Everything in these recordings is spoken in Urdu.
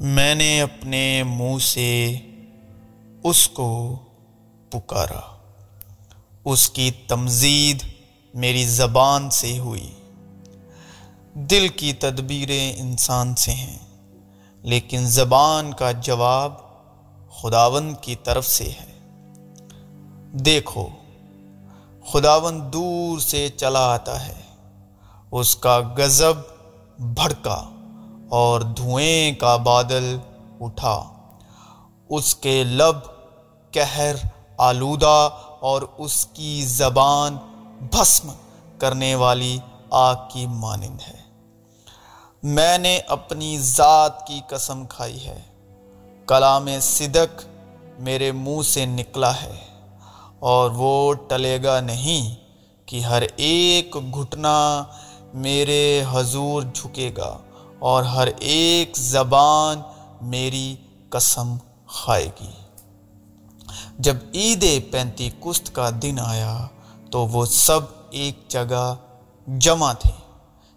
میں نے اپنے منہ سے اس کو پکارا۔ اس کی تمزید میری زبان سے ہوئی۔ دل کی تدبیریں انسان سے ہیں، لیکن زبان کا جواب خداون کی طرف سے ہے۔ دیکھو خداون دور سے چلا آتا ہے۔ اس کا غضب بھڑکا۔ اور دھوئیں کا بادل اٹھا۔ اس کے لب کہر آلودہ اور اس کی زبان بھسم کرنے والی آگ کی مانند ہے۔ میں نے اپنی ذات کی قسم کھائی ہے۔ کلام صدق میرے منہ سے نکلا ہے اور وہ ٹلے گا نہیں کہ ہر ایک گھٹنا میرے حضور جھکے گا۔ اور ہر ایک زبان میری قسم کھائے گی۔ جب عید پینتی کست کا دن آیا تو وہ سب ایک جگہ جمع تھے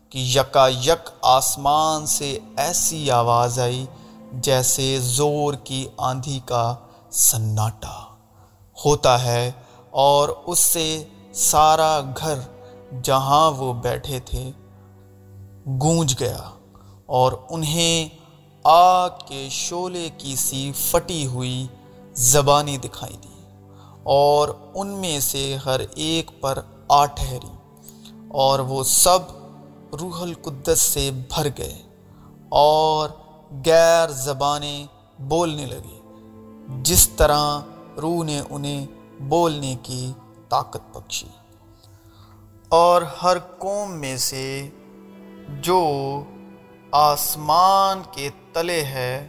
کہ یکا یک آسمان سے ایسی آواز آئی جیسے زور کی آندھی کا سناٹا ہوتا ہے اور اس سے سارا گھر جہاں وہ بیٹھے تھے گونج گیا۔ اور انہیں آگ کے شولے کی سی پھٹی ہوئی زبانی دکھائی دی اور ان میں سے ہر ایک پر آ ٹھہری اور وہ سب روح القدس سے بھر گئے اور غیر زبانیں بولنے لگے، جس طرح روح نے انہیں بولنے کی طاقت بخشی۔ اور ہر قوم میں سے جو آسمان کے تلے ہے،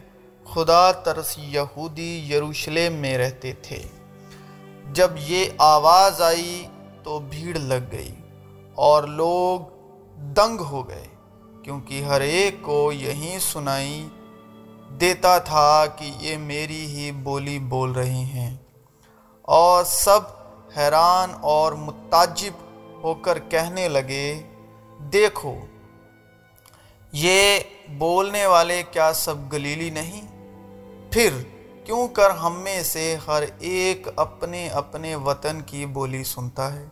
خدا ترس یہودی یروشلم میں رہتے تھے۔ جب یہ آواز آئی تو بھیڑ لگ گئی اور لوگ دنگ ہو گئے، کیونکہ ہر ایک کو یہی سنائی دیتا تھا کہ یہ میری ہی بولی بول رہی ہیں۔ اور سب حیران اور متاجب ہو کر کہنے لگے، دیکھو یہ بولنے والے کیا سب گلیلی نہیں؟ پھر کیوں کر ہم میں سے ہر ایک اپنے اپنے وطن کی بولی سنتا ہے؟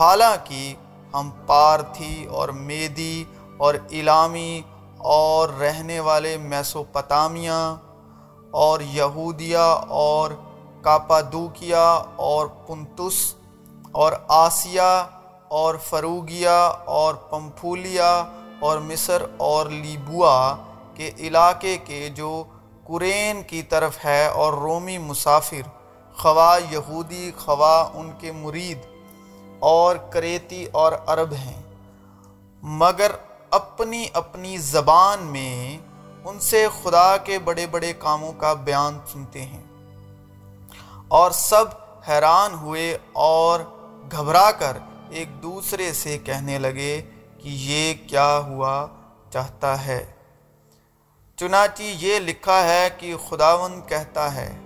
حالانکہ ہم پارتھی اور میدی اور علامی اور رہنے والے میسوپتامیہ اور یہودیہ اور کاپادوکیا اور پنتس اور آسیہ اور فروگیا اور پمپھولیا اور مصر اور لیبوا کے علاقے کے جو قرین کی طرف ہے اور رومی مسافر، خواہ یہودی، خواہ ان کے مرید اور کریتی اور عرب ہیں، مگر اپنی اپنی زبان میں ان سے خدا کے بڑے بڑے کاموں کا بیان سنتے ہیں۔ اور سب حیران ہوئے اور گھبرا کر ایک دوسرے سے کہنے لگے کہ یہ کیا ہوا چاہتا ہے۔ چنانچہ یہ لکھا ہے کہ خداون کہتا ہے،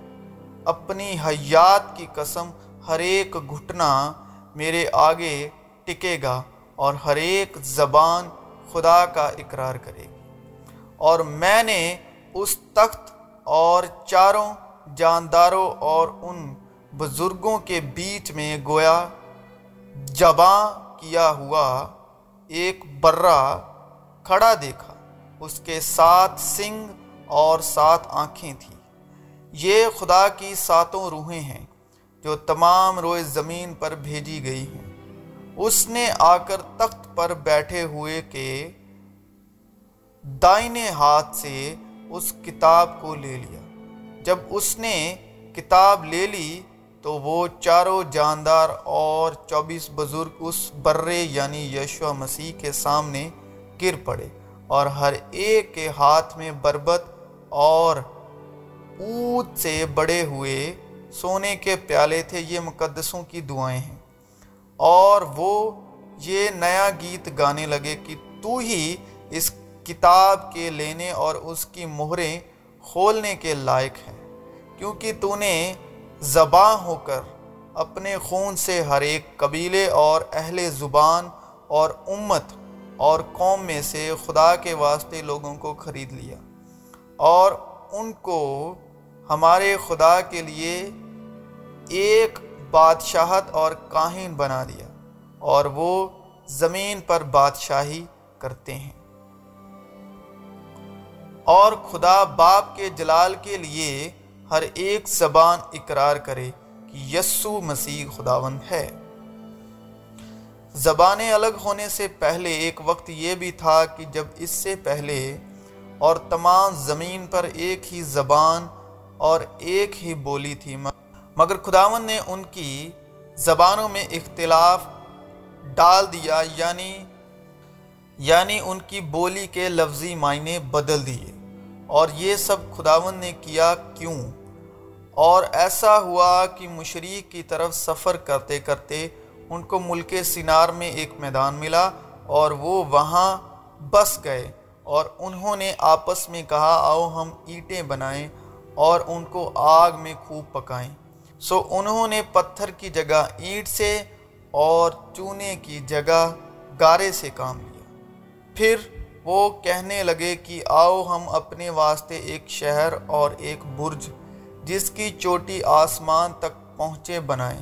اپنی حیات کی قسم ہر ایک گھٹنا میرے آگے ٹکے گا اور ہر ایک زبان خدا کا اقرار کرے گی۔ اور میں نے اس تخت اور چاروں جانداروں اور ان بزرگوں کے بیچ میں گویا جباں کیا ہوا۔ ایک برا کھڑا دیکھا۔ اس کے ساتھ سنگ اور سات آنکھیں تھیں۔ یہ خدا کی ساتوں روحیں ہیں جو تمام روئے زمین پر بھیجی گئی ہیں۔ اس نے آ کر تخت پر بیٹھے ہوئے کے دائنے ہاتھ سے اس کتاب کو لے لیا۔ جب اس نے کتاب لے لی تو وہ چاروں جاندار اور چوبیس بزرگ اس برے یعنی یشو مسیح کے سامنے گر پڑے اور ہر ایک کے ہاتھ میں بربت اور اونت سے بڑے ہوئے سونے کے پیالے تھے، یہ مقدسوں کی دعائیں ہیں۔ اور وہ یہ نیا گیت گانے لگے کہ تو ہی اس کتاب کے لینے اور اس کی مہریں کھولنے کے لائق ہے کیونکہ تو نے زباں ہو کر اپنے خون سے ہر ایک قبیلے اور اہل زبان اور امت اور قوم میں سے خدا کے واسطے لوگوں کو خرید لیا اور ان کو ہمارے خدا کے لیے ایک بادشاہت اور کاہن بنا دیا اور وہ زمین پر بادشاہی کرتے ہیں۔ اور خدا باپ کے جلال کے لیے ہر ایک زبان اقرار کرے کہ یسو مسیح خداوند ہے۔ زبانیں الگ ہونے سے پہلے ایک وقت یہ بھی تھا کہ جب اس سے پہلے اور تمام زمین پر ایک ہی زبان اور ایک ہی بولی تھی، مگر خداون نے ان کی زبانوں میں اختلاف ڈال دیا یعنی یعنی ان کی بولی کے لفظی معنی بدل دیے۔ اور یہ سب خداون نے کیا کیوں؟ اور ایسا ہوا کہ مشرق کی طرف سفر کرتے کرتے ان کو ملک سینار میں ایک میدان ملا اور وہ وہاں بس گئے اور انہوں نے آپس میں کہا، آؤ ہم اینٹیں بنائیں اور ان کو آگ میں خوب پکائیں۔ سو انہوں نے پتھر کی جگہ اینٹ سے اور چونے کی جگہ گارے سے کام لیا۔ پھر وہ کہنے لگے کہ آؤ ہم اپنے واسطے ایک شہر اور ایک برج، جس کی چوٹی آسمان تک پہنچے بنائیں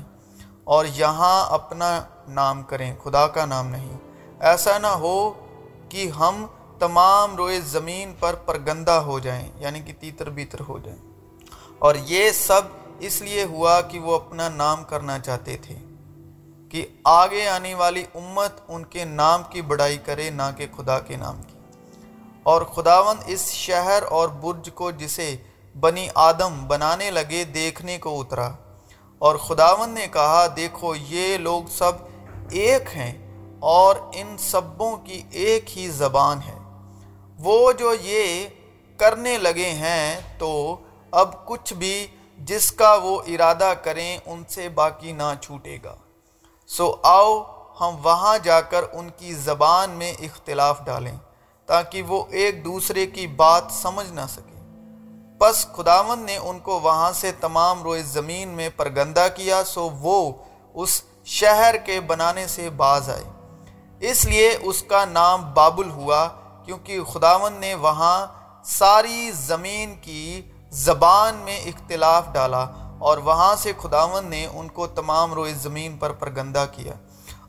اور یہاں اپنا نام کریں۔ خدا کا نام نہیں۔ ایسا نہ ہو کہ ہم تمام روئے زمین پر پرگندہ ہو جائیں یعنی کہ تیتر بیتر ہو جائیں۔ اور یہ سب اس لیے ہوا کہ وہ اپنا نام کرنا چاہتے تھے کہ آگے آنے والی امت ان کے نام کی بڑائی کرے، نہ کہ خدا کے نام کی۔ اور خداوند اس شہر اور برج کو جسے بنی آدم بنانے لگے دیکھنے کو اترا۔ اور خداون نے کہا، دیکھو، یہ لوگ سب ایک ہیں اور ان سبوں کی ایک ہی زبان ہے۔ وہ جو یہ کرنے لگے ہیں تو اب کچھ بھی جس کا وہ ارادہ کریں ان سے باقی نہ چھوٹے گا۔ سو آؤ، ہم وہاں جا کر ان کی زبان میں اختلاف ڈالیں۔ تاکہ وہ ایک دوسرے کی بات سمجھ نہ سکے۔ پس خداون نے ان کو وہاں سے تمام روئے زمین میں پرگندہ کیا، سو وہ اس شہر کے بنانے سے باز آئے۔ اس لیے اس کا نام بابل ہوا، کیونکہ خداون نے وہاں ساری زمین کی زبان میں اختلاف ڈالا اور وہاں سے خداون نے ان کو تمام روئے زمین پر پرگندہ کیا۔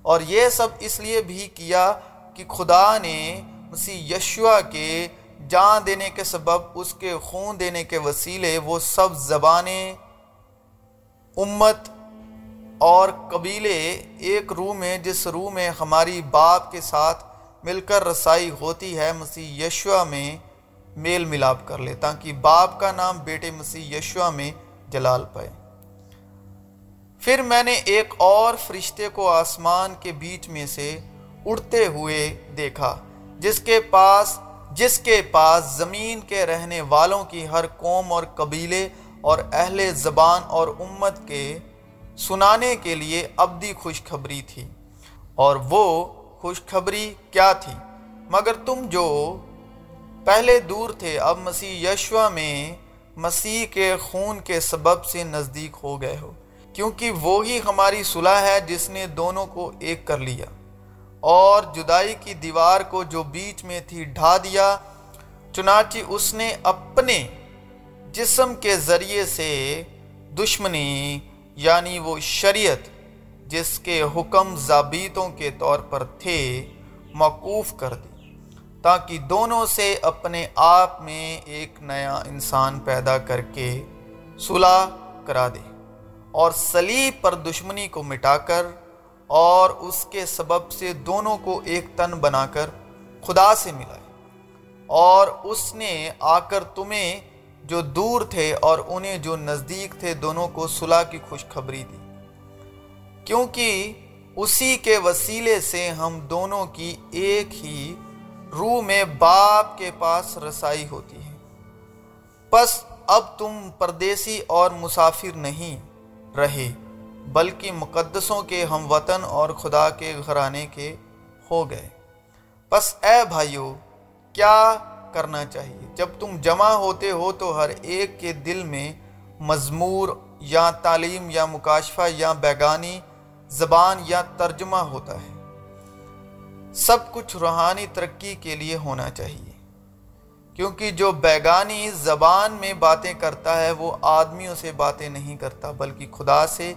اور یہ سب اس لیے بھی کیا کہ خدا نے مسیح یشوا کے جان دینے کے سبب، اس کے خون دینے کے وسیلے، وہ سب زبانیں، امت اور قبیلے ایک روح میں، جس روح میں ہماری باپ کے ساتھ مل کر رسائی ہوتی ہے، مسیح یشوا میں میل ملاپ کر لے، تاکہ باپ کا نام بیٹے مسیح یشوا میں جلال پائے۔ پھر میں نے ایک اور فرشتے کو آسمان کے بیچ میں سے اڑتے ہوئے دیکھا۔ جس کے پاس، جس کے پاس زمین کے رہنے والوں کی ہر قوم اور قبیلے اور اہل زبان اور امت کے سنانے کے لیے ابدی خوشخبری تھی۔ اور وہ خوشخبری کیا تھی؟ مگر تم جو پہلے دور تھے، اب مسیح یشوا میں مسیح کے خون کے سبب سے نزدیک ہو گئے ہو۔ کیونکہ وہی ہماری صلح ہے جس نے دونوں کو ایک کر لیا۔ اور جدائی کی دیوار کو جو بیچ میں تھی ڈھا دیا، چنانچہ اس نے اپنے جسم کے ذریعے سے دشمنی یعنی وہ شریعت، جس کے حکم ضابطوں کے طور پر تھے، موقوف کر دی، تاکہ دونوں سے اپنے آپ میں ایک نیا انسان پیدا کر کے صلح کرا دے اور سلیب پر دشمنی کو مٹا کر اور اس کے سبب سے دونوں کو ایک تن بنا کر خدا سے ملائے اور اس نے آ کر تمہیں جو دور تھے اور انہیں جو نزدیک تھے دونوں کو صلح کی خوشخبری دی۔ کیونکہ اسی کے وسیلے سے ہم دونوں کی ایک ہی روح میں باپ کے پاس رسائی ہوتی ہے۔ پس اب تم پردیسی اور مسافر نہیں رہے۔ بلکہ مقدسوں کے ہم وطن اور خدا کے گھرانے کے ہو گئے۔ پس اے بھائیو، کیا کرنا چاہیے؟ جب تم جمع ہوتے ہو تو ہر ایک کے دل میں مضمور یا تعلیم یا مکاشفہ یا بیگانی زبان یا ترجمہ ہوتا ہے۔ سب کچھ روحانی ترقی کے لیے ہونا چاہیے۔ کیونکہ جو بیگانی زبان میں باتیں کرتا ہے وہ آدمیوں سے باتیں نہیں کرتا، بلکہ خدا سے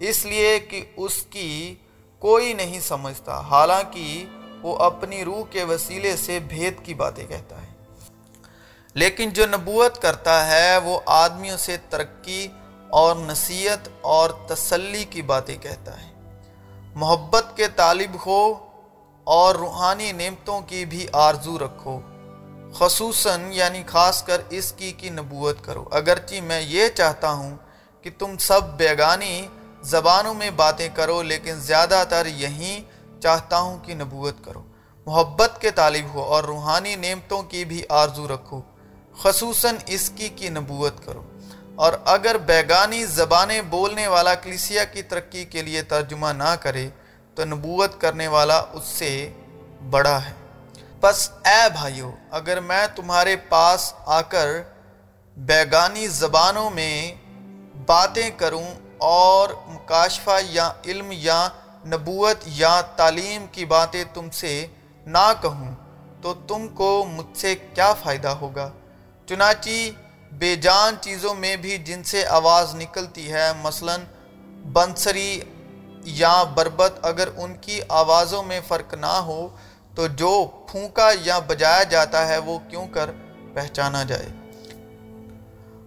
اس لیے کہ اس کی کوئی نہیں سمجھتا، حالانکہ وہ اپنی روح کے وسیلے سے بھید کی باتیں کہتا ہے۔ لیکن جو نبوت کرتا ہے، وہ آدمیوں سے ترقی اور نصیحت اور تسلی کی باتیں کہتا ہے۔ محبت کے طالب ہو اور روحانی نعمتوں کی بھی آرزو رکھو۔ خصوصاً یعنی خاص کر اس کی کی نبوت کرو۔ اگرچہ میں یہ چاہتا ہوں کہ تم سب بیگانی زبانوں میں باتیں کرو، لیکن زیادہ تر یہی چاہتا ہوں کہ نبوت کرو۔ محبت کے طالب ہو اور روحانی نعمتوں کی بھی آرزو رکھو، خصوصاً اس کی کی نبوت کرو۔ اور اگر بیگانی زبانیں بولنے والا کلیسیا کی ترقی کے لیے ترجمہ نہ کرے، تو نبوت کرنے والا اس سے بڑا ہے۔ بس اے بھائیو، اگر میں تمہارے پاس آ کر بیگانی زبانوں میں باتیں کروں اور مکاشفہ یا علم یا نبوت یا تعلیم کی باتیں تم سے نہ کہوں تو تم کو مجھ سے کیا فائدہ ہوگا؟ چنانچہ بے جان چیزوں میں بھی جن سے آواز نکلتی ہے، مثلا بنسری یا بربت، اگر ان کی آوازوں میں فرق نہ ہو تو جو پھونکا یا بجایا جاتا ہے وہ کیوں کر پہچانا جائے؟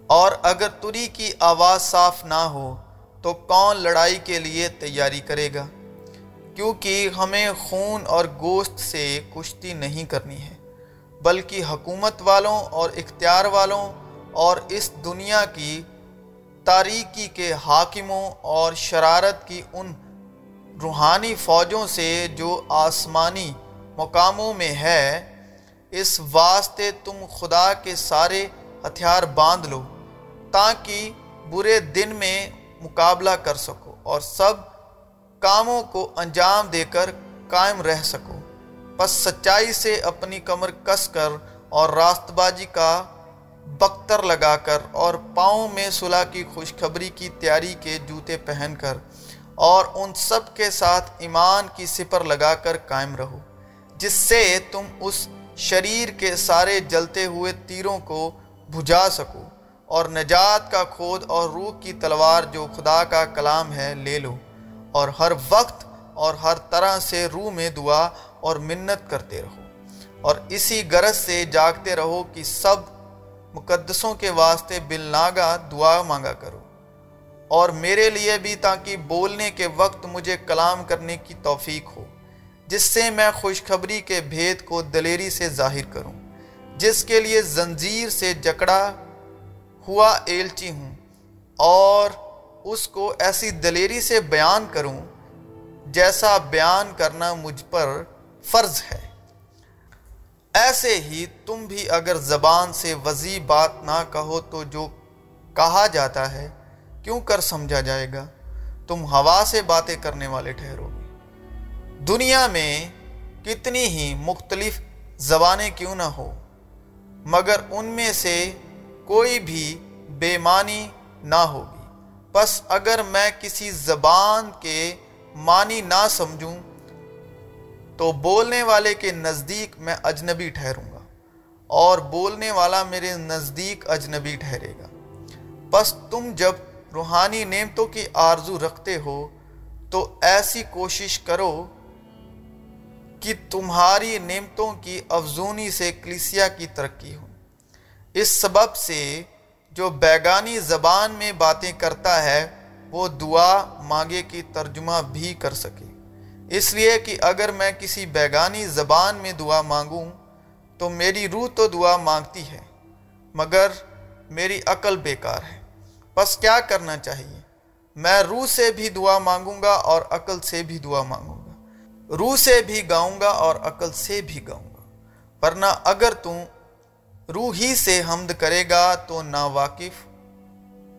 اور اگر تری کی آواز صاف نہ ہو تو کون لڑائی کے لیے تیاری کرے گا؟ کیونکہ ہمیں خون اور گوشت سے کشتی نہیں کرنی ہے، بلکہ حکومت والوں اور اختیار والوں اور اس دنیا کی تاریکی کے حاکموں اور شرارت کی ان روحانی فوجوں سے جو آسمانی مقاموں میں ہے، اس واسطے تم خدا کے سارے ہتھیار باندھ لو، تاکہ برے دن میں مقابلہ کر سکو اور سب کاموں کو انجام دے کر قائم رہ سکو۔ پس سچائی سے اپنی کمر کس کر اور راست بازی کا بختر لگا کر اور پاؤں میں صلح کی خوشخبری کی تیاری کے جوتے پہن کر اور ان سب کے ساتھ ایمان کی سپر لگا کر قائم رہو، جس سے تم اس شریر کے سارے جلتے ہوئے تیروں کو بجھا سکو۔ اور نجات کا کھود اور روح کی تلوار جو خدا کا کلام ہے لے لو، اور ہر وقت اور ہر طرح سے روح میں دعا اور منت کرتے رہو۔ اور اسی غرض سے جاگتے رہو کہ سب مقدسوں کے واسطے بل ناگا دعا مانگا کرو۔ اور میرے لیے بھی تاکہ بولنے کے وقت مجھے کلام کرنے کی توفیق ہو، جس سے میں خوشخبری کے بھید کو دلیری سے ظاہر کروں، جس کے لیے زنجیر سے جکڑا ہوا ایلچی ہوں اور اس کو ایسی دلیری سے بیان کروں جیسا بیان کرنا مجھ پر فرض ہے۔ ایسے ہی تم بھی اگر زبان سے وضی بات نہ کہو تو جو کہا جاتا ہے کیوں کر سمجھا جائے گا؟ تم ہوا سے باتیں کرنے والے ٹھہرو گے۔ دنیا میں کتنی ہی مختلف زبانیں کیوں نہ ہو، مگر ان میں سے کوئی بھی بے معنی نہ ہوگی۔ بس اگر میں کسی زبان کے معنی نہ سمجھوں، تو بولنے والے کے نزدیک میں اجنبی ٹھہروں گا اور بولنے والا میرے نزدیک اجنبی ٹھہرے گا۔ بس تم جب روحانی نعمتوں کی آرزو رکھتے ہو، تو ایسی کوشش کرو کہ تمہاری نعمتوں کی افزونی سے کلیسیا کی ترقی ہو۔ اس سبب سے جو بیگانی زبان میں باتیں کرتا ہے، وہ دعا مانگے کی ترجمہ بھی کر سکے۔ اس لیے کہ اگر میں کسی بیگانی زبان میں دعا مانگوں، تو میری روح تو دعا مانگتی ہے، مگر میری عقل بیکار ہے۔ بس کیا کرنا چاہیے؟ میں روح سے بھی دعا مانگوں گا اور عقل سے بھی دعا مانگوں گا۔ روح سے بھی گاؤں گا اور عقل سے بھی گاؤں گا۔ ورنہ اگر تم روح ہی سے حمد کرے گا تو نا واقف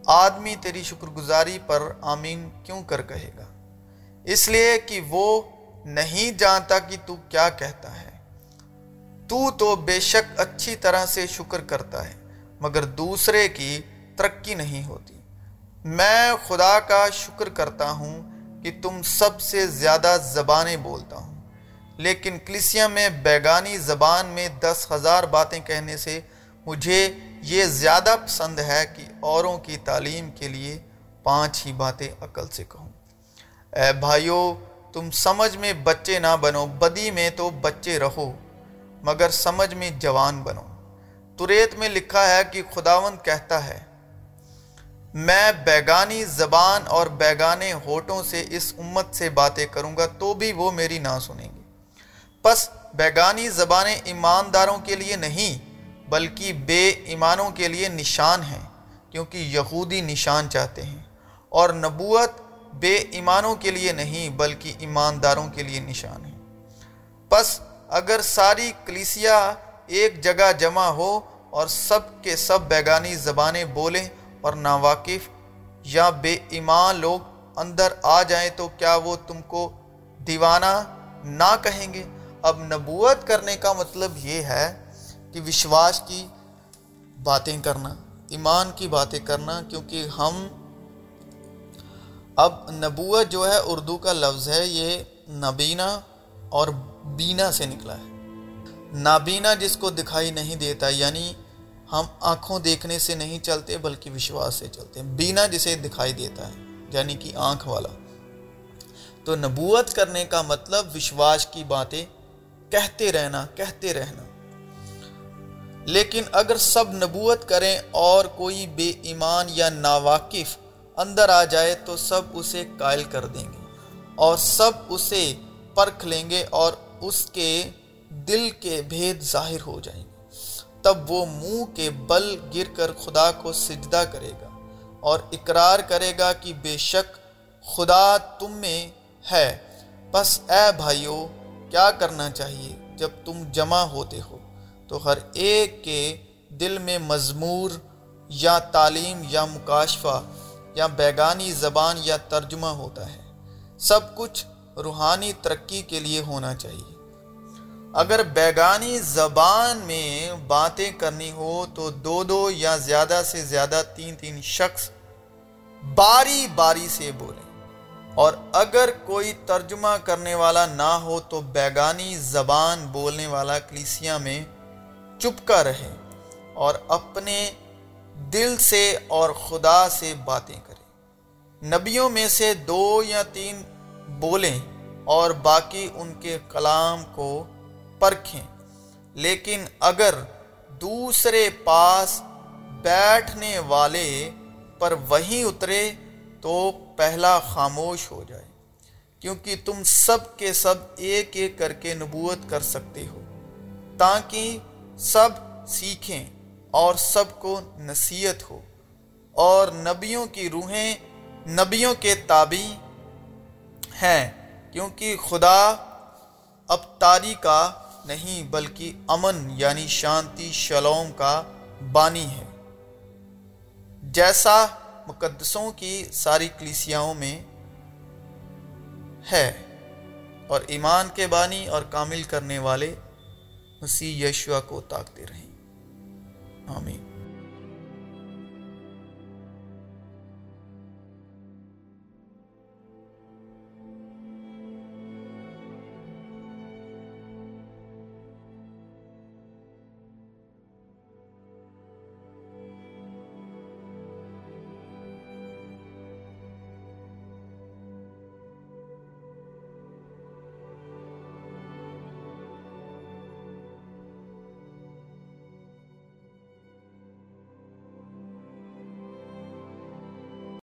آدمی تیری شکر گزاری پر آمین کیوں کر کہے گا؟ اس لیے کہ وہ نہیں جانتا کہ تو کیا کہتا ہے۔ تو تو بے شک اچھی طرح سے شکر کرتا ہے، مگر دوسرے کی ترقی نہیں ہوتی۔ میں خدا کا شکر کرتا ہوں کہ تم سب سے زیادہ زبانیں بولتا ہوں۔ لیکن کلیسیا میں بیگانی زبان میں دس ہزار باتیں کہنے سے مجھے یہ زیادہ پسند ہے کہ اوروں کی تعلیم کے لیے پانچ ہی باتیں عقل سے کہوں۔ اے بھائیو، تم سمجھ میں بچے نہ بنو، بدی میں تو بچے رہو، مگر سمجھ میں جوان بنو۔ توریت میں لکھا ہے کہ خداوند کہتا ہے، میں بیگانی زبان اور بیگانے ہوٹوں سے اس امت سے باتیں کروں گا تو بھی وہ میری نہ سنیں۔ پس بیگانی زبانیں ایمانداروں کے لیے نہیں، بلکہ بے ایمانوں کے لیے نشان ہیں، کیونکہ یہودی نشان چاہتے ہیں۔ اور نبوت بے ایمانوں کے لیے نہیں، بلکہ ایمانداروں کے لیے نشان ہے۔ پس اگر ساری کلیسیا ایک جگہ جمع ہو اور سب کے سب بیگانی زبانیں بولیں اور ناواقف یا بے ایمان لوگ اندر آ جائیں تو کیا وہ تم کو دیوانہ نہ کہیں گے؟ اب نبوت کرنے کا مطلب یہ ہے کہ وشواس کی باتیں کرنا، ایمان کی باتیں کرنا، کیونکہ ہم اب نبوت جو ہے اردو کا لفظ ہے، یہ نبینا اور بینا سے نکلا ہے۔ نابینا جس کو دکھائی نہیں دیتا یعنی ہم آنکھوں دیکھنے سے نہیں چلتے، بلکہ وشواس سے چلتے۔ ہیں بینا جسے دکھائی دیتا ہے یعنی کہ آنکھ والا۔ تو نبوت کرنے کا مطلب وشواس کی باتیں کہتے رہنا کہتے رہنا۔ لیکن اگر سب نبوت کریں اور کوئی بے ایمان یا ناواقف اندر آ جائے تو سب اسے قائل کر دیں گے اور سب اسے پرکھ لیں گے اور اس کے دل کے بھید ظاہر ہو جائیں گے۔ تب وہ منہ کے بل گر کر خدا کو سجدہ کرے گا اور اقرار کرے گا کہ بے شک خدا تم میں ہے۔ بس اے بھائیو کیا کرنا چاہیے جب تم جمع ہوتے ہو؟ تو ہر ایک کے دل میں مضمور یا تعلیم یا مکاشفہ یا بیگانی زبان یا ترجمہ ہوتا ہے۔ سب کچھ روحانی ترقی کے لیے ہونا چاہیے۔ اگر بیگانی زبان میں باتیں کرنی ہو تو دو دو یا زیادہ سے زیادہ تین تین شخص باری باری سے بولیں۔ اور اگر کوئی ترجمہ کرنے والا نہ ہو تو بیگانی زبان بولنے والا کلیسیا میں چپکا رہے اور اپنے دل سے اور خدا سے باتیں کرے۔ نبیوں میں سے دو یا تین بولیں اور باقی ان کے کلام کو پرکھیں۔ لیکن اگر دوسرے پاس بیٹھنے والے پر وہیں اترے تو پہلا خاموش ہو جائے، کیونکہ تم سب کے سب ایک ایک کر کے نبوت کر سکتے ہو، تاکہ سب سیکھیں اور سب کو نصیحت ہو۔ اور نبیوں کی روحیں نبیوں کے تابع ہیں، کیونکہ خدا اب تاری کا نہیں، بلکہ امن یعنی شانتی شلوم کا بانی ہے۔ جیسا مقدسوں کی ساری کلیسیاؤں میں ہے اور ایمان کے بانی اور کامل کرنے والے مسیح یشوا کو تاکتے رہیں۔ آمین۔